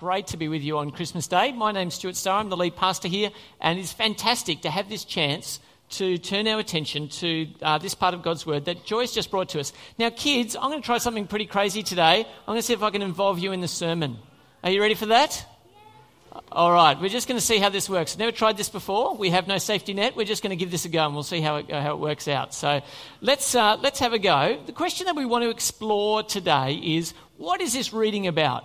great to be with you on Christmas Day. My name's Stuart Starr. I'm the lead pastor here, and it's fantastic to have this chance to turn our attention to uh, this part of God's Word that Joyce just brought to us. Now, kids, I'm going to try something pretty crazy today. I'm going to see if I can involve you in the sermon. Are you ready for that? All right, we're just going to see how this works. Never tried this before. We have no safety net. We're just going to give this a go, and we'll see how it, how it works out. So, let's uh, let's have a go. The question that we want to explore today is: What is this reading about?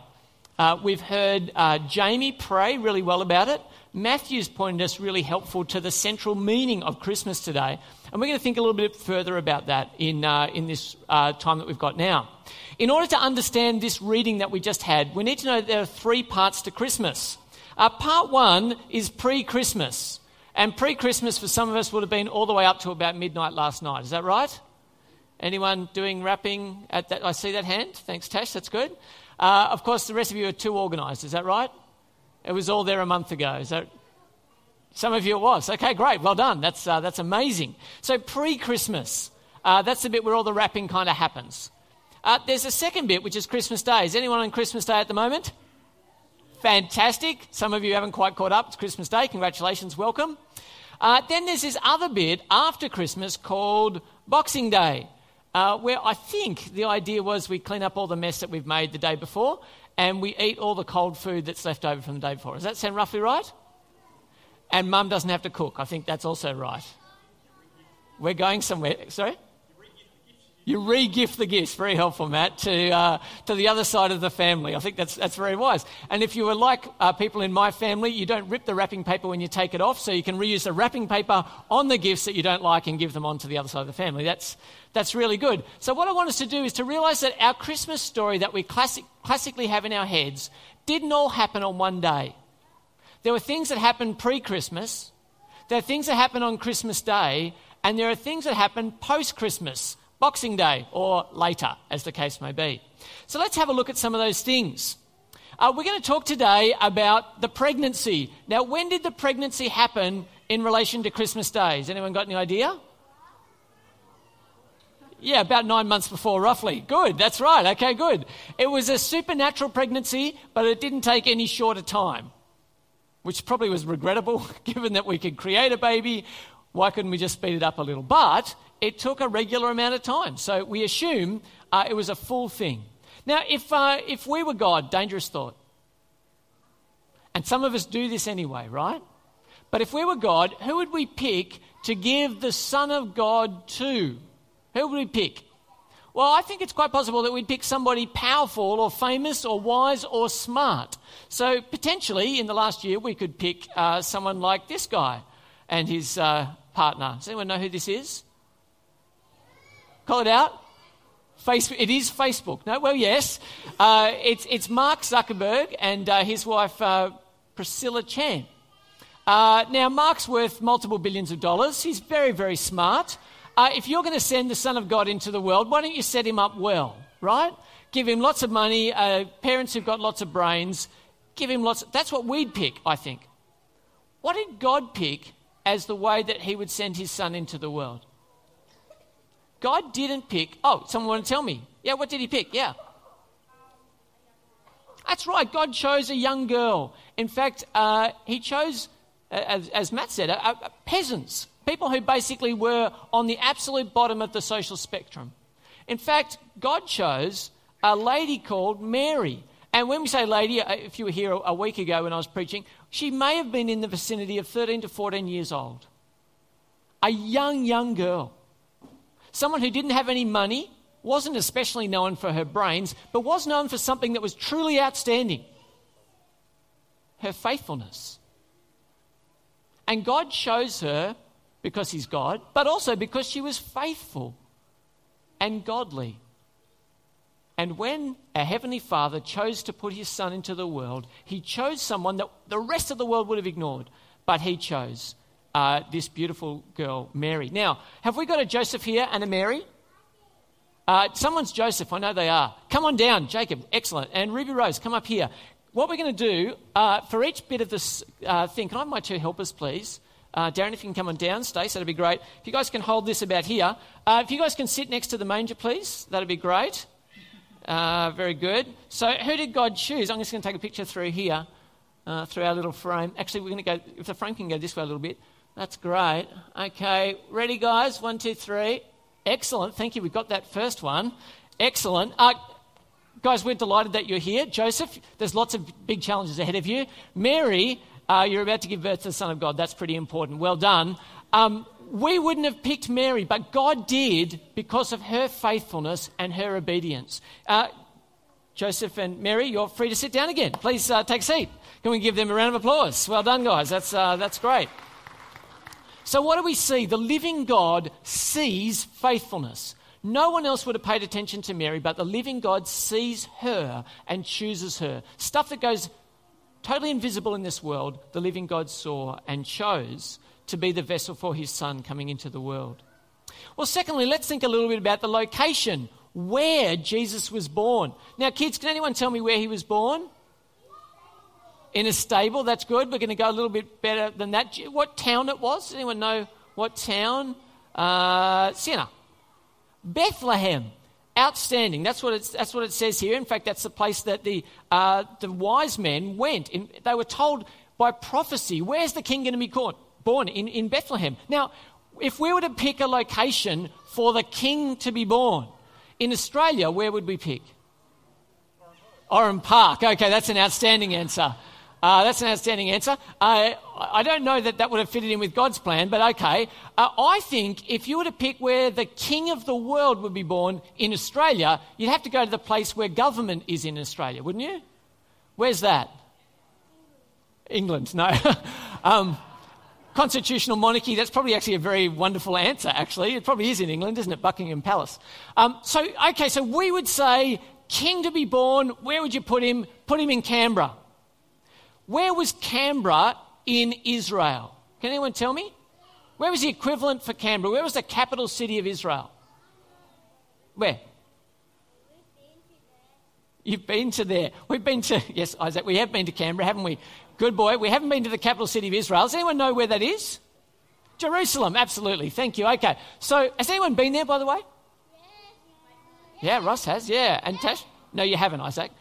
Uh, we've heard uh, Jamie pray really well about it. Matthew's pointed us really helpful to the central meaning of Christmas today. And we're going to think a little bit further about that in, uh, in this uh, time that we've got now. In order to understand this reading that we just had, we need to know there are three parts to Christmas. Uh, part one is pre Christmas. And pre Christmas for some of us would have been all the way up to about midnight last night. Is that right? Anyone doing wrapping at that? I see that hand. Thanks, Tash. That's good. Uh, of course, the rest of you are too organised. Is that right? It was all there a month ago. Is that? Some of you it was. Okay, great. Well done. That's, uh, that's amazing. So, pre Christmas, uh, that's the bit where all the wrapping kind of happens. Uh, there's a second bit, which is Christmas Day. Is anyone on Christmas Day at the moment? Fantastic. Some of you haven't quite caught up. It's Christmas Day. Congratulations. Welcome. Uh, then there's this other bit after Christmas called Boxing Day uh, where I think the idea was we clean up all the mess that we've made the day before and we eat all the cold food that's left over from the day before. Does that sound roughly right? And mum doesn't have to cook. I think that's also right. We're going somewhere. Sorry? You re-gift the gifts. Very helpful, Matt, to, uh, to the other side of the family. I think that's, that's very wise. And if you were like uh, people in my family, you don't rip the wrapping paper when you take it off, so you can reuse the wrapping paper on the gifts that you don't like and give them on to the other side of the family. That's, that's really good. So what I want us to do is to realize that our Christmas story that we classic, classically have in our heads didn't all happen on one day. There were things that happened pre-Christmas, there are things that happen on Christmas Day, and there are things that happen post-Christmas Boxing Day, or later, as the case may be. So let's have a look at some of those things. Uh, we're going to talk today about the pregnancy. Now, when did the pregnancy happen in relation to Christmas Day? Has anyone got any idea? Yeah, about nine months before, roughly. Good, that's right. Okay, good. It was a supernatural pregnancy, but it didn't take any shorter time, which probably was regrettable given that we could create a baby. Why couldn't we just speed it up a little? But it took a regular amount of time. So we assume uh, it was a full thing. Now, if, uh, if we were God, dangerous thought. And some of us do this anyway, right? But if we were God, who would we pick to give the Son of God to? Who would we pick? Well, I think it's quite possible that we'd pick somebody powerful or famous or wise or smart. So potentially in the last year, we could pick uh, someone like this guy and his uh, partner. Does anyone know who this is? Call it out. Facebook. It is Facebook. No, well, yes. Uh, it's, it's Mark Zuckerberg and uh, his wife uh, Priscilla Chan. Uh, now, Mark's worth multiple billions of dollars. He's very, very smart. Uh, if you're going to send the Son of God into the world, why don't you set him up well, right? Give him lots of money. Uh, parents who've got lots of brains, give him lots. Of, that's what we'd pick, I think. What did God pick as the way that He would send His Son into the world? God didn't pick. Oh, someone want to tell me? Yeah, what did he pick? Yeah. That's right. God chose a young girl. In fact, uh, he chose, as, as, Matt said, uh, uh, peasants, people who basically were on the absolute bottom of the social spectrum. In fact, God chose a lady called Mary. And when we say lady, uh, if you were here a week ago when I was preaching, she may have been in the vicinity of 13 to 14 years old. A young, young girl someone who didn't have any money, wasn't especially known for her brains, but was known for something that was truly outstanding her faithfulness. And God chose her because He's God, but also because she was faithful and godly. And when a Heavenly Father chose to put His Son into the world, He chose someone that the rest of the world would have ignored, but He chose uh, this beautiful girl, Mary. Now, have we got a Joseph here and a Mary? Uh, someone's Joseph, I know they are. Come on down, Jacob, excellent. And Ruby Rose, come up here. What we're going to do uh, for each bit of this uh, thing, can I have my two helpers, please? Uh, Darren, if you can come on down, Stace, that'd be great. If you guys can hold this about here. Uh, if you guys can sit next to the manger, please, that'd be great. Uh, very good. So, who did God choose? I'm just going to take a picture through here, uh, through our little frame. Actually, we're going to go, if the frame can go this way a little bit. That's great. Okay, ready, guys? One, two, three. Excellent. Thank you. We got that first one. Excellent. Uh, guys, we're delighted that you're here. Joseph, there's lots of big challenges ahead of you. Mary, uh, you're about to give birth to the Son of God. That's pretty important. Well done. Um, we wouldn't have picked Mary, but God did because of her faithfulness and her obedience. Uh, Joseph and Mary, you're free to sit down again. Please uh, take a seat. Can we give them a round of applause? Well done, guys. That's, uh, that's great. So, what do we see? The living God sees faithfulness. No one else would have paid attention to Mary, but the living God sees her and chooses her. Stuff that goes totally invisible in this world, the living God saw and chose to be the vessel for his son coming into the world. Well, secondly, let's think a little bit about the location where Jesus was born. Now, kids, can anyone tell me where he was born? In a stable, that's good. We're going to go a little bit better than that. What town it was? Does anyone know what town? Uh, Siena. Bethlehem. Outstanding. That's what, it's, that's what it says here. In fact, that's the place that the, uh, the wise men went. In, they were told by prophecy, where's the king going to be born? Born in, in Bethlehem. Now, if we were to pick a location for the king to be born in Australia, where would we pick? Oran Park. Okay, that's an outstanding answer. Uh, that's an outstanding answer. Uh, I don't know that that would have fitted in with God's plan, but okay. Uh, I think if you were to pick where the king of the world would be born in Australia, you'd have to go to the place where government is in Australia, wouldn't you? Where's that? England, no. um, constitutional monarchy, that's probably actually a very wonderful answer, actually. It probably is in England, isn't it? Buckingham Palace. Um, so, okay, so we would say, king to be born, where would you put him? Put him in Canberra. Where was Canberra in Israel? Can anyone tell me? Where was the equivalent for Canberra? Where was the capital city of Israel? Where? You've been to there. We've been to, yes, Isaac, we have been to Canberra, haven't we? Good boy. We haven't been to the capital city of Israel. Does anyone know where that is? Jerusalem, absolutely. Thank you. Okay. So, has anyone been there, by the way? Yeah, Ross has. Yeah. And Tash? No, you haven't, Isaac.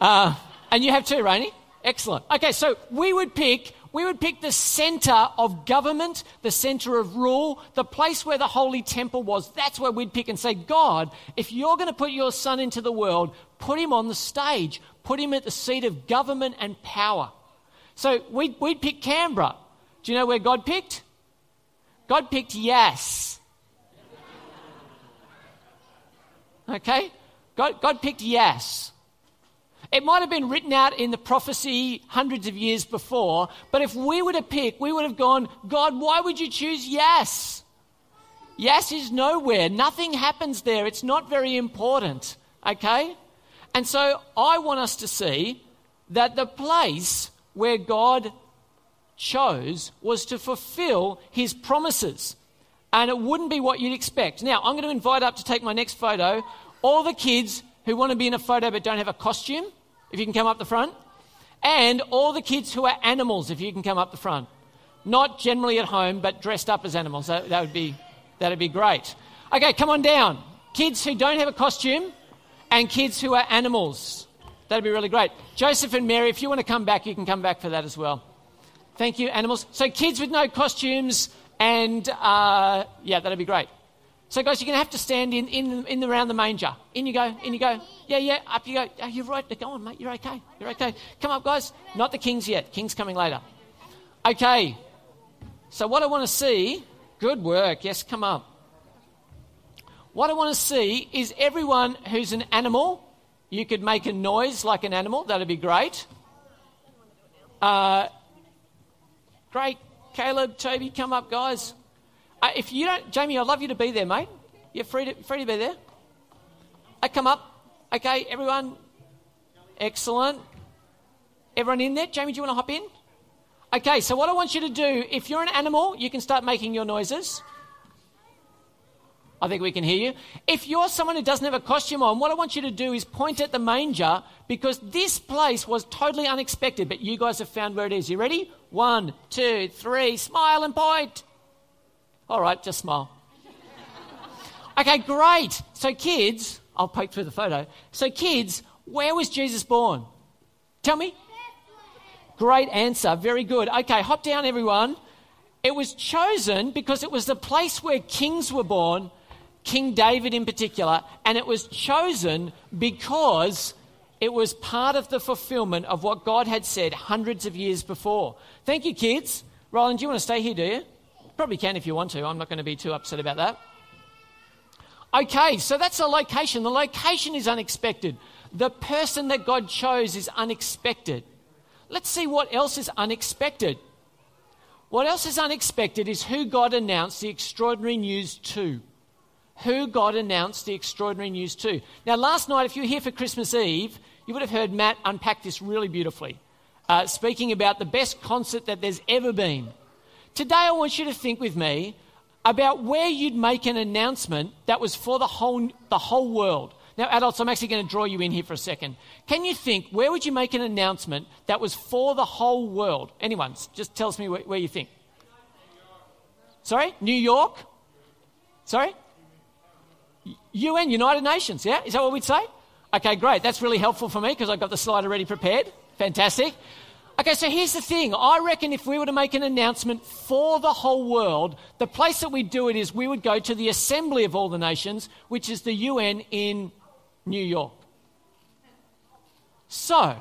Uh, and you have too, Rainey? Excellent. Okay, so we would pick we would pick the center of government, the center of rule, the place where the holy temple was. That's where we'd pick and say, God, if you're going to put your son into the world, put him on the stage, put him at the seat of government and power. So we'd, we'd pick Canberra. Do you know where God picked? God picked Yass. Okay? God, God picked Yass. It might have been written out in the prophecy hundreds of years before, but if we were to pick, we would have gone, God, why would you choose Yass? Yass is nowhere. Nothing happens there. It's not very important. Okay? And so I want us to see that the place where God chose was to fulfill his promises. And it wouldn't be what you'd expect. Now, I'm going to invite up to take my next photo all the kids who want to be in a photo but don't have a costume, if you can come up the front. And all the kids who are animals, if you can come up the front. Not generally at home, but dressed up as animals. That, that would be, that'd be great. Okay, come on down. Kids who don't have a costume and kids who are animals. That'd be really great. Joseph and Mary, if you want to come back, you can come back for that as well. Thank you, animals. So, kids with no costumes, and uh, yeah, that'd be great. So, guys, you're going to have to stand in, in, in around the manger. In you go, in you go. Yeah, yeah, up you go. Oh, you're right. Go on, mate. You're okay. You're okay. Come up, guys. Not the kings yet. King's coming later. Okay. So, what I want to see, good work. Yes, come up. What I want to see is everyone who's an animal. You could make a noise like an animal. That'd be great. Uh, great. Caleb, Toby, come up, guys. Uh, if you don't, Jamie, I'd love you to be there, mate. You're free to, free to be there. I come up. Okay, everyone. Excellent. Everyone in there? Jamie, do you want to hop in? Okay, so what I want you to do, if you're an animal, you can start making your noises. I think we can hear you. If you're someone who doesn't have a costume on, what I want you to do is point at the manger because this place was totally unexpected, but you guys have found where it is. You ready? One, two, three, smile and point. All right, just smile. Okay, great. So, kids, I'll poke through the photo. So, kids, where was Jesus born? Tell me. Great answer. Very good. Okay, hop down, everyone. It was chosen because it was the place where kings were born, King David in particular, and it was chosen because it was part of the fulfillment of what God had said hundreds of years before. Thank you, kids. Roland, do you want to stay here, do you? Probably can if you want to. I'm not going to be too upset about that. Okay, so that's the location. The location is unexpected. The person that God chose is unexpected. Let's see what else is unexpected. What else is unexpected is who God announced the extraordinary news to. Who God announced the extraordinary news to. Now, last night, if you were here for Christmas Eve, you would have heard Matt unpack this really beautifully, uh, speaking about the best concert that there's ever been. Today, I want you to think with me about where you'd make an announcement that was for the whole, the whole world. Now, adults, I'm actually going to draw you in here for a second. Can you think, where would you make an announcement that was for the whole world? Anyone? Just tells me where, where you think. Sorry? New York? Sorry? UN, United Nations, yeah? Is that what we'd say? Okay, great. That's really helpful for me because I've got the slide already prepared. Fantastic. Okay, so here's the thing. I reckon if we were to make an announcement for the whole world, the place that we'd do it is we would go to the Assembly of All the Nations, which is the UN in New York. So,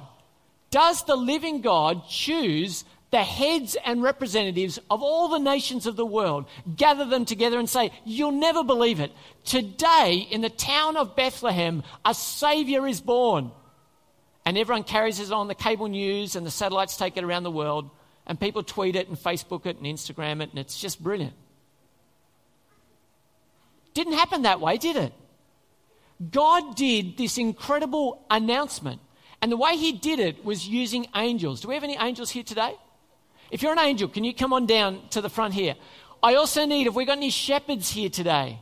does the living God choose the heads and representatives of all the nations of the world, gather them together and say, You'll never believe it. Today, in the town of Bethlehem, a Saviour is born. And everyone carries it on the cable news, and the satellites take it around the world, and people tweet it and Facebook it and Instagram it, and it's just brilliant. Didn't happen that way, did it? God did this incredible announcement. And the way he did it was using angels. Do we have any angels here today? If you're an angel, can you come on down to the front here? I also need, have we got any shepherds here today?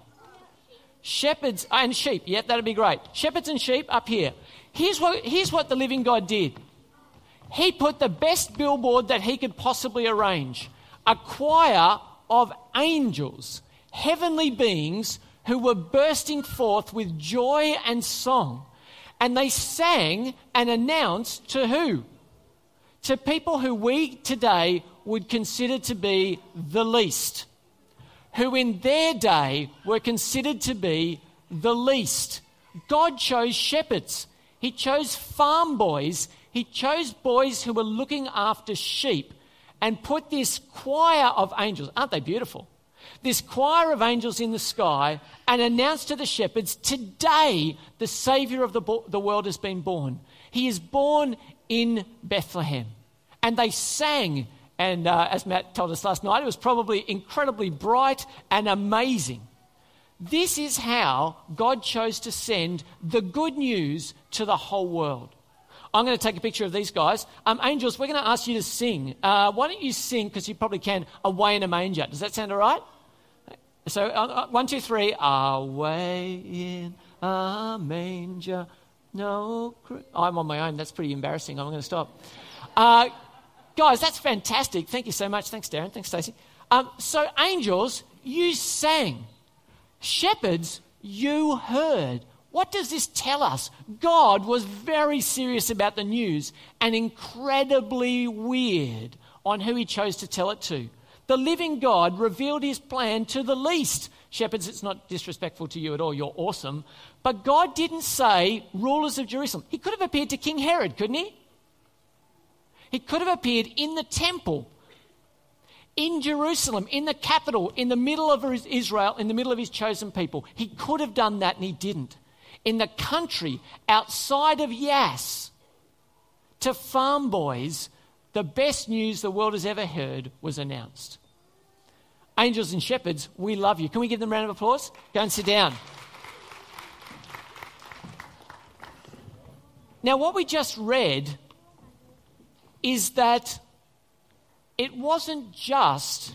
Shepherds and sheep. Yeah, that'd be great. Shepherds and sheep up here. Here's what, here's what the living God did. He put the best billboard that he could possibly arrange. A choir of angels, heavenly beings who were bursting forth with joy and song. And they sang and announced to who? To people who we today would consider to be the least, who in their day were considered to be the least. God chose shepherds, He chose farm boys, He chose boys who were looking after sheep and put this choir of angels. Aren't they beautiful? this choir of angels in the sky and announced to the shepherds, Today the Saviour of the, bo- the world has been born. He is born in Bethlehem. And they sang, and uh, as Matt told us last night, it was probably incredibly bright and amazing. This is how God chose to send the good news to the whole world. I'm going to take a picture of these guys. Um, angels, we're going to ask you to sing. Uh, why don't you sing, because you probably can, Away in a Manger? Does that sound all right? So, uh, uh, one, two, three. Away in a manger. No. I'm on my own. That's pretty embarrassing. I'm going to stop. Uh, guys, that's fantastic. Thank you so much. Thanks, Darren. Thanks, Stacey. Um, so, angels, you sang. Shepherds, you heard. What does this tell us? God was very serious about the news and incredibly weird on who he chose to tell it to the living God revealed his plan to the least. Shepherds, it's not disrespectful to you at all, you're awesome. But God didn't say rulers of Jerusalem. He could have appeared to King Herod, couldn't he? He could have appeared in the temple, in Jerusalem, in the capital, in the middle of Israel, in the middle of his chosen people. He could have done that and he didn't. In the country outside of Yass, to farm boys the best news the world has ever heard was announced. Angels and shepherds, we love you. Can we give them a round of applause? Go and sit down. Now, what we just read is that it wasn't just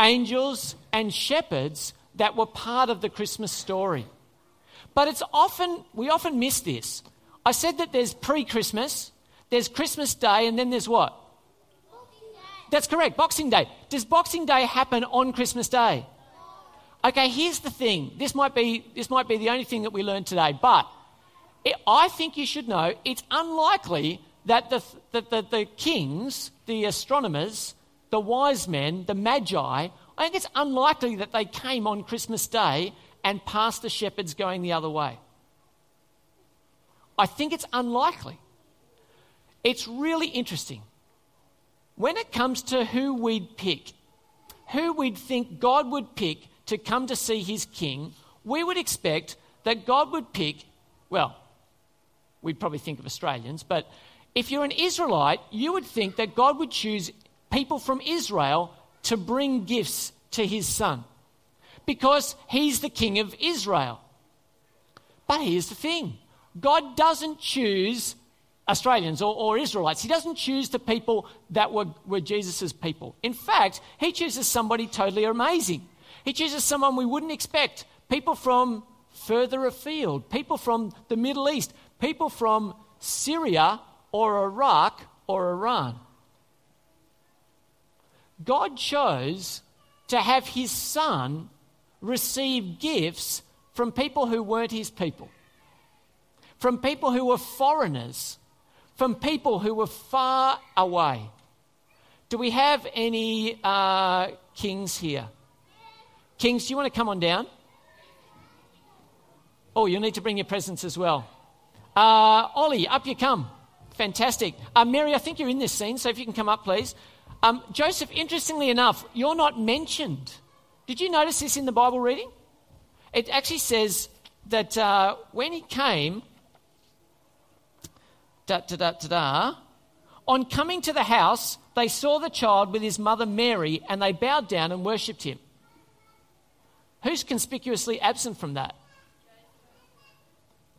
angels and shepherds that were part of the Christmas story. But it's often, we often miss this. I said that there's pre Christmas, there's Christmas Day, and then there's what? That's correct, Boxing Day. Does Boxing Day happen on Christmas Day? Okay, here's the thing. This might be, this might be the only thing that we learn today, but it, I think you should know it's unlikely that the, the, the, the kings, the astronomers, the wise men, the magi, I think it's unlikely that they came on Christmas Day and passed the shepherds going the other way. I think it's unlikely. It's really interesting. When it comes to who we'd pick, who we'd think God would pick to come to see his king, we would expect that God would pick, well, we'd probably think of Australians, but if you're an Israelite, you would think that God would choose people from Israel to bring gifts to his son because he's the king of Israel. But here's the thing God doesn't choose Australians or, or, Israelites. He doesn't choose the people that were, were Jesus' people. In fact, he chooses somebody totally amazing. He chooses someone we wouldn't expect people from further afield, people from the Middle East, people from Syria or Iraq or Iran. God chose to have his son receive gifts from people who weren't his people, from people who were foreigners, from people who were far away. Do we have any uh, kings here? Kings, do you want to come on down? Oh, you'll need to bring your presents as well. Uh, Ollie, up you come. Fantastic. Uh, Mary, I think you're in this scene, so if you can come up, please. Um, Joseph, interestingly enough, you're not mentioned. Did you notice this in the Bible reading? It actually says that uh, when he came, da, da, da, da, da, on coming to the house, they saw the child with his mother Mary and they bowed down and worshipped him. Who's conspicuously absent from that?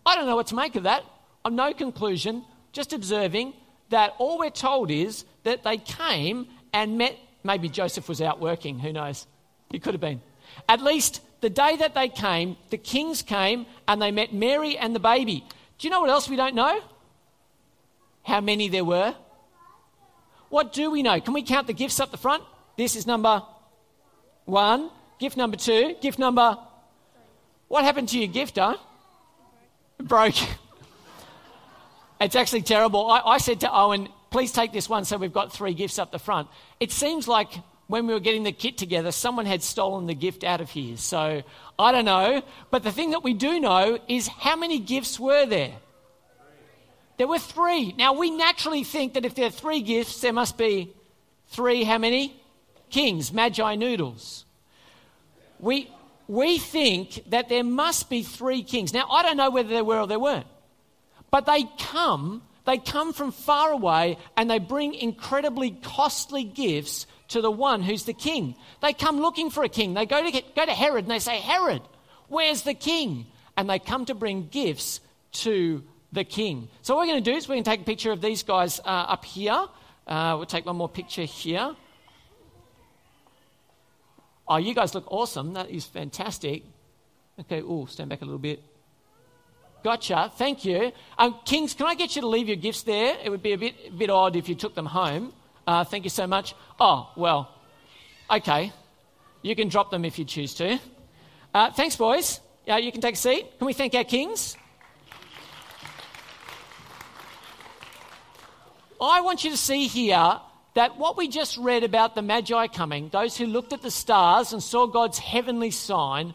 I don't know what to make of that. I'm no conclusion just observing that all we're told is that they came and met. Maybe Joseph was out working, who knows? He could have been. At least the day that they came, the kings came and they met Mary and the baby. Do you know what else we don't know? How many there were? What do we know? Can we count the gifts up the front? This is number one. Gift number two. Gift number. What happened to your gift, huh? Broke. It's actually terrible. I, I said to Owen, please take this one so we've got three gifts up the front. It seems like when we were getting the kit together, someone had stolen the gift out of here. So I don't know. But the thing that we do know is how many gifts were there? There were three. Now, we naturally think that if there are three gifts, there must be three, how many? Kings, magi noodles. We, we think that there must be three kings. Now, I don't know whether there were or there weren't. But they come, they come from far away and they bring incredibly costly gifts to the one who's the king. They come looking for a king. They go to, go to Herod and they say, Herod, where's the king? And they come to bring gifts to the king. So, what we're going to do is we're going to take a picture of these guys uh, up here. Uh, we'll take one more picture here. Oh, you guys look awesome. That is fantastic. Okay, oh, stand back a little bit. Gotcha. Thank you. Um, Kings, can I get you to leave your gifts there? It would be a bit, a bit odd if you took them home. Uh, thank you so much. Oh, well, okay. You can drop them if you choose to. Uh, thanks, boys. Yeah, you can take a seat. Can we thank our kings? I want you to see here that what we just read about the Magi coming, those who looked at the stars and saw God's heavenly sign,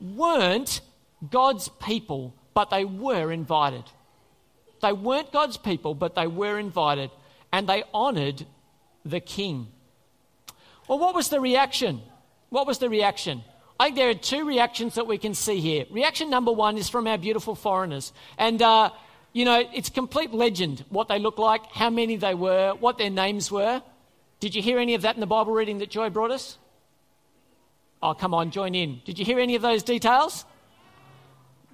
weren't God's people but they were invited. They weren't God's people, but they were invited, and they honoured the king. Well, what was the reaction? What was the reaction? I think there are two reactions that we can see here. Reaction number one is from our beautiful foreigners. And, uh, you know, it's complete legend what they look like, how many they were, what their names were. Did you hear any of that in the Bible reading that Joy brought us? Oh, come on, join in. Did you hear any of those details?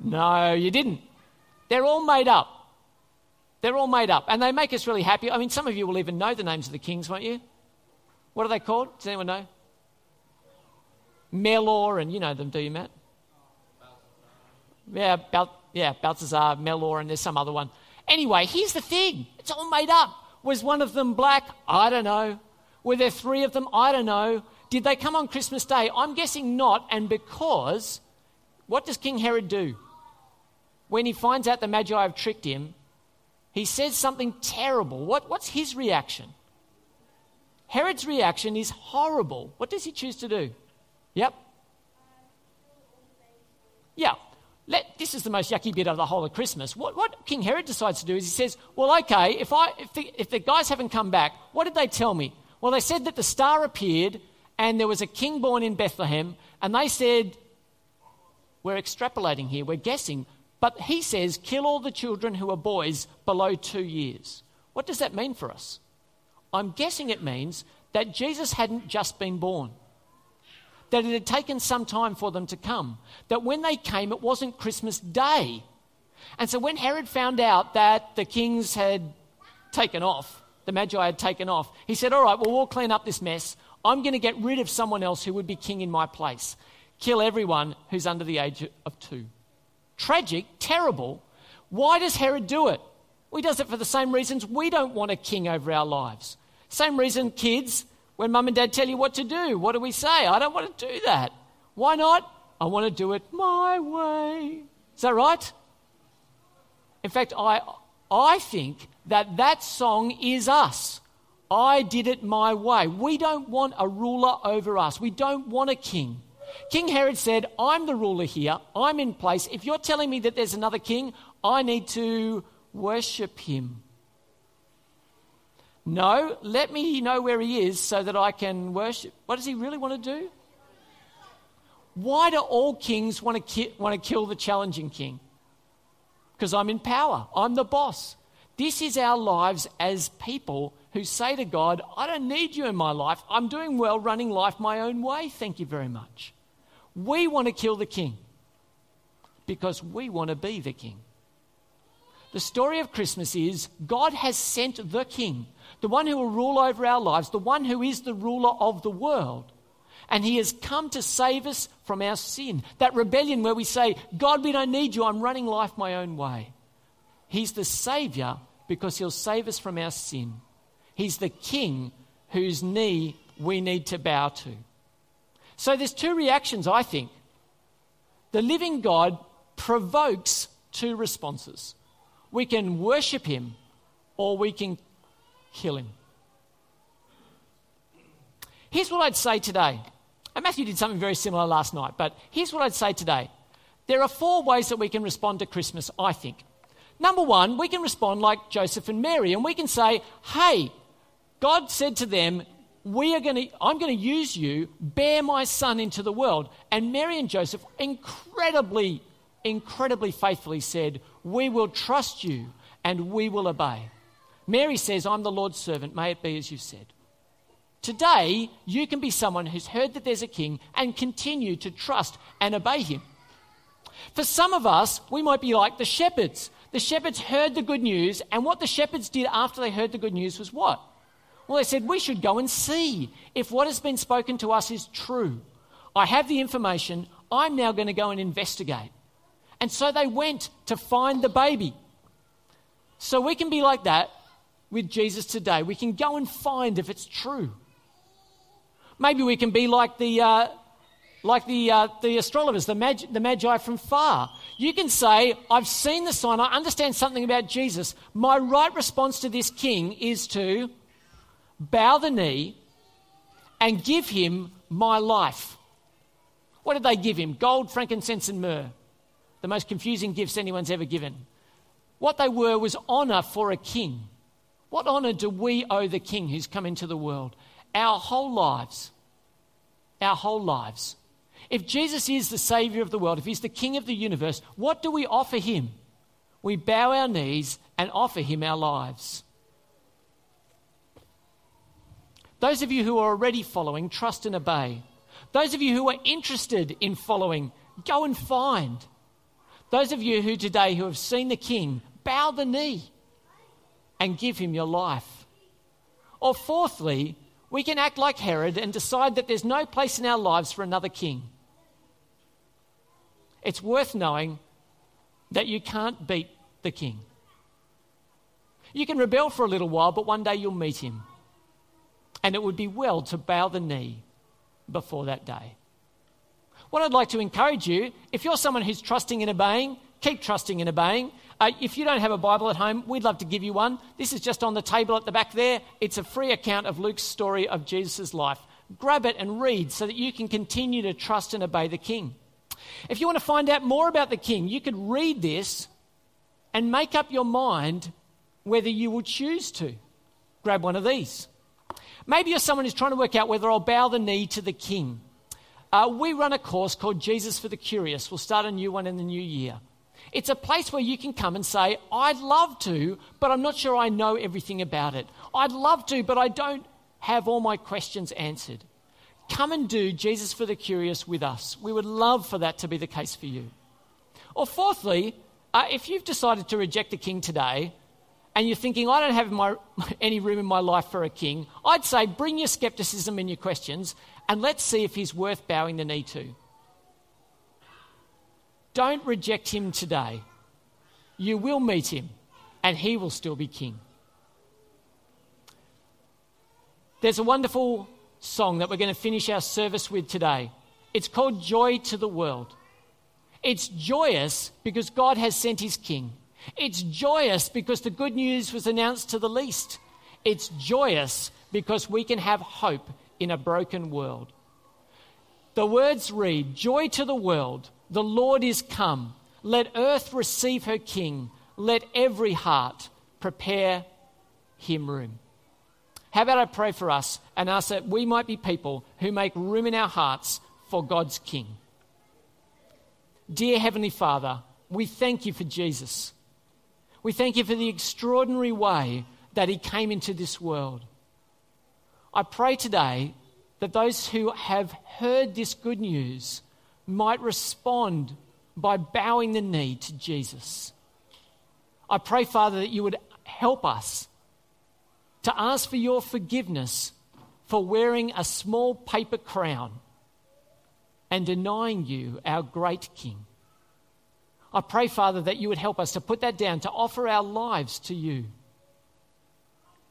No, you didn't. They're all made up. They're all made up. And they make us really happy. I mean, some of you will even know the names of the kings, won't you? What are they called? Does anyone know? Melchior, and you know them, do you, Matt? Yeah, yeah, Balthazar, Melchior, and there's some other one. Anyway, here's the thing it's all made up. Was one of them black? I don't know. Were there three of them? I don't know. did they come on Christmas Day? I'm guessing not, and because what does King Herod do? When he finds out the Magi have tricked him, he says something terrible. What, what's his reaction? Herod's reaction is horrible. What does he choose to do? Yep. Yeah. Let, this is the most yucky bit of the whole of Christmas. What, what King Herod decides to do is he says, Well, okay, if, I, if, the, if the guys haven't come back, what did they tell me? Well, they said that the star appeared and there was a king born in Bethlehem, and they said, We're extrapolating here, we're guessing. But he says, Kill all the children who are boys below two years. What does that mean for us? I'm guessing it means that Jesus hadn't just been born, that it had taken some time for them to come, that when they came, it wasn't Christmas Day. And so when Herod found out that the kings had taken off, the Magi had taken off, he said, All right, well, we'll clean up this mess. I'm going to get rid of someone else who would be king in my place. Kill everyone who's under the age of two. Tragic, terrible. Why does Herod do it? Well, he does it for the same reasons we don't want a king over our lives. Same reason, kids, when mum and dad tell you what to do, what do we say? I don't want to do that. Why not? I want to do it my way. Is that right? In fact, I, I think that that song is us. I did it my way. We don't want a ruler over us. We don't want a king. King Herod said, I'm the ruler here. I'm in place. If you're telling me that there's another king, I need to worship him. No, let me know where he is so that I can worship. What does he really want to do? Why do all kings want to, ki- want to kill the challenging king? Because I'm in power, I'm the boss. This is our lives as people who say to God, I don't need you in my life. I'm doing well running life my own way. Thank you very much. We want to kill the king because we want to be the king. The story of Christmas is God has sent the king the one who will rule over our lives, the one who is the ruler of the world. And he has come to save us from our sin. That rebellion where we say, God, we don't need you, I'm running life my own way. He's the Savior because he'll save us from our sin. He's the King whose knee we need to bow to. So there's two reactions, I think. The living God provokes two responses. We can worship him or we can kill him. Here's what I'd say today. And Matthew did something very similar last night, but here's what I'd say today. There are four ways that we can respond to Christmas, I think. Number one, we can respond like Joseph and Mary, and we can say, hey, God said to them, we are going to, I'm going to use you, bear my son into the world. And Mary and Joseph incredibly, incredibly faithfully said, we will trust you and we will obey. Mary says, I'm the Lord's servant, may it be as you said. Today, you can be someone who's heard that there's a king and continue to trust and obey him. For some of us, we might be like the shepherds. The shepherds heard the good news, and what the shepherds did after they heard the good news was what? Well, they said, We should go and see if what has been spoken to us is true. I have the information, I'm now going to go and investigate. And so they went to find the baby. So we can be like that with Jesus today. We can go and find if it's true. Maybe we can be like the, uh, like the, uh, the astrologers, the, mag- the magi from far. You can say, I've seen the sign, I understand something about Jesus. My right response to this king is to bow the knee and give him my life. What did they give him? Gold, frankincense, and myrrh. The most confusing gifts anyone's ever given. What they were was honour for a king. What honour do we owe the King who's come into the world? Our whole lives. Our whole lives. If Jesus is the Saviour of the world, if He's the King of the universe, what do we offer Him? We bow our knees and offer Him our lives. Those of you who are already following, trust and obey. Those of you who are interested in following, go and find. Those of you who today who have seen the King, bow the knee and give him your life. Or fourthly, we can act like Herod and decide that there's no place in our lives for another king. It's worth knowing that you can't beat the king. You can rebel for a little while, but one day you'll meet him. And it would be well to bow the knee before that day. What I'd like to encourage you, if you're someone who's trusting and obeying, keep trusting and obeying. Uh, if you don't have a Bible at home, we'd love to give you one. This is just on the table at the back there. It's a free account of Luke's story of Jesus' life. Grab it and read so that you can continue to trust and obey the King. If you want to find out more about the King, you could read this and make up your mind whether you will choose to. Grab one of these. Maybe you're someone who's trying to work out whether I'll bow the knee to the King. Uh, we run a course called Jesus for the Curious. We'll start a new one in the new year. It's a place where you can come and say, I'd love to, but I'm not sure I know everything about it. I'd love to, but I don't have all my questions answered. Come and do Jesus for the Curious with us. We would love for that to be the case for you. Or, fourthly, uh, if you've decided to reject the king today and you're thinking, I don't have my, any room in my life for a king, I'd say bring your skepticism and your questions and let's see if he's worth bowing the knee to. Don't reject him today. You will meet him, and he will still be king. There's a wonderful song that we're going to finish our service with today. It's called Joy to the World. It's joyous because God has sent his king. It's joyous because the good news was announced to the least. It's joyous because we can have hope in a broken world. The words read Joy to the world, the Lord is come. Let earth receive her king. Let every heart prepare him room. How about I pray for us and ask that we might be people who make room in our hearts for God's King? Dear Heavenly Father, we thank you for Jesus. We thank you for the extraordinary way that he came into this world. I pray today that those who have heard this good news might respond by bowing the knee to Jesus. I pray, Father, that you would help us to ask for your forgiveness for wearing a small paper crown and denying you, our great King. I pray, Father, that you would help us to put that down, to offer our lives to you.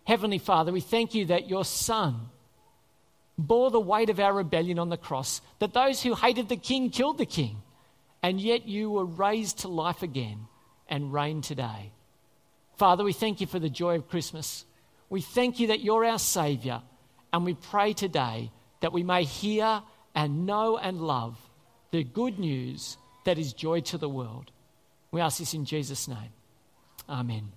Heavenly Father, we thank you that your Son bore the weight of our rebellion on the cross, that those who hated the King killed the King, and yet you were raised to life again and reign today. Father, we thank you for the joy of Christmas. We thank you that you're our Saviour, and we pray today that we may hear and know and love the good news that is joy to the world. We ask this in Jesus' name. Amen.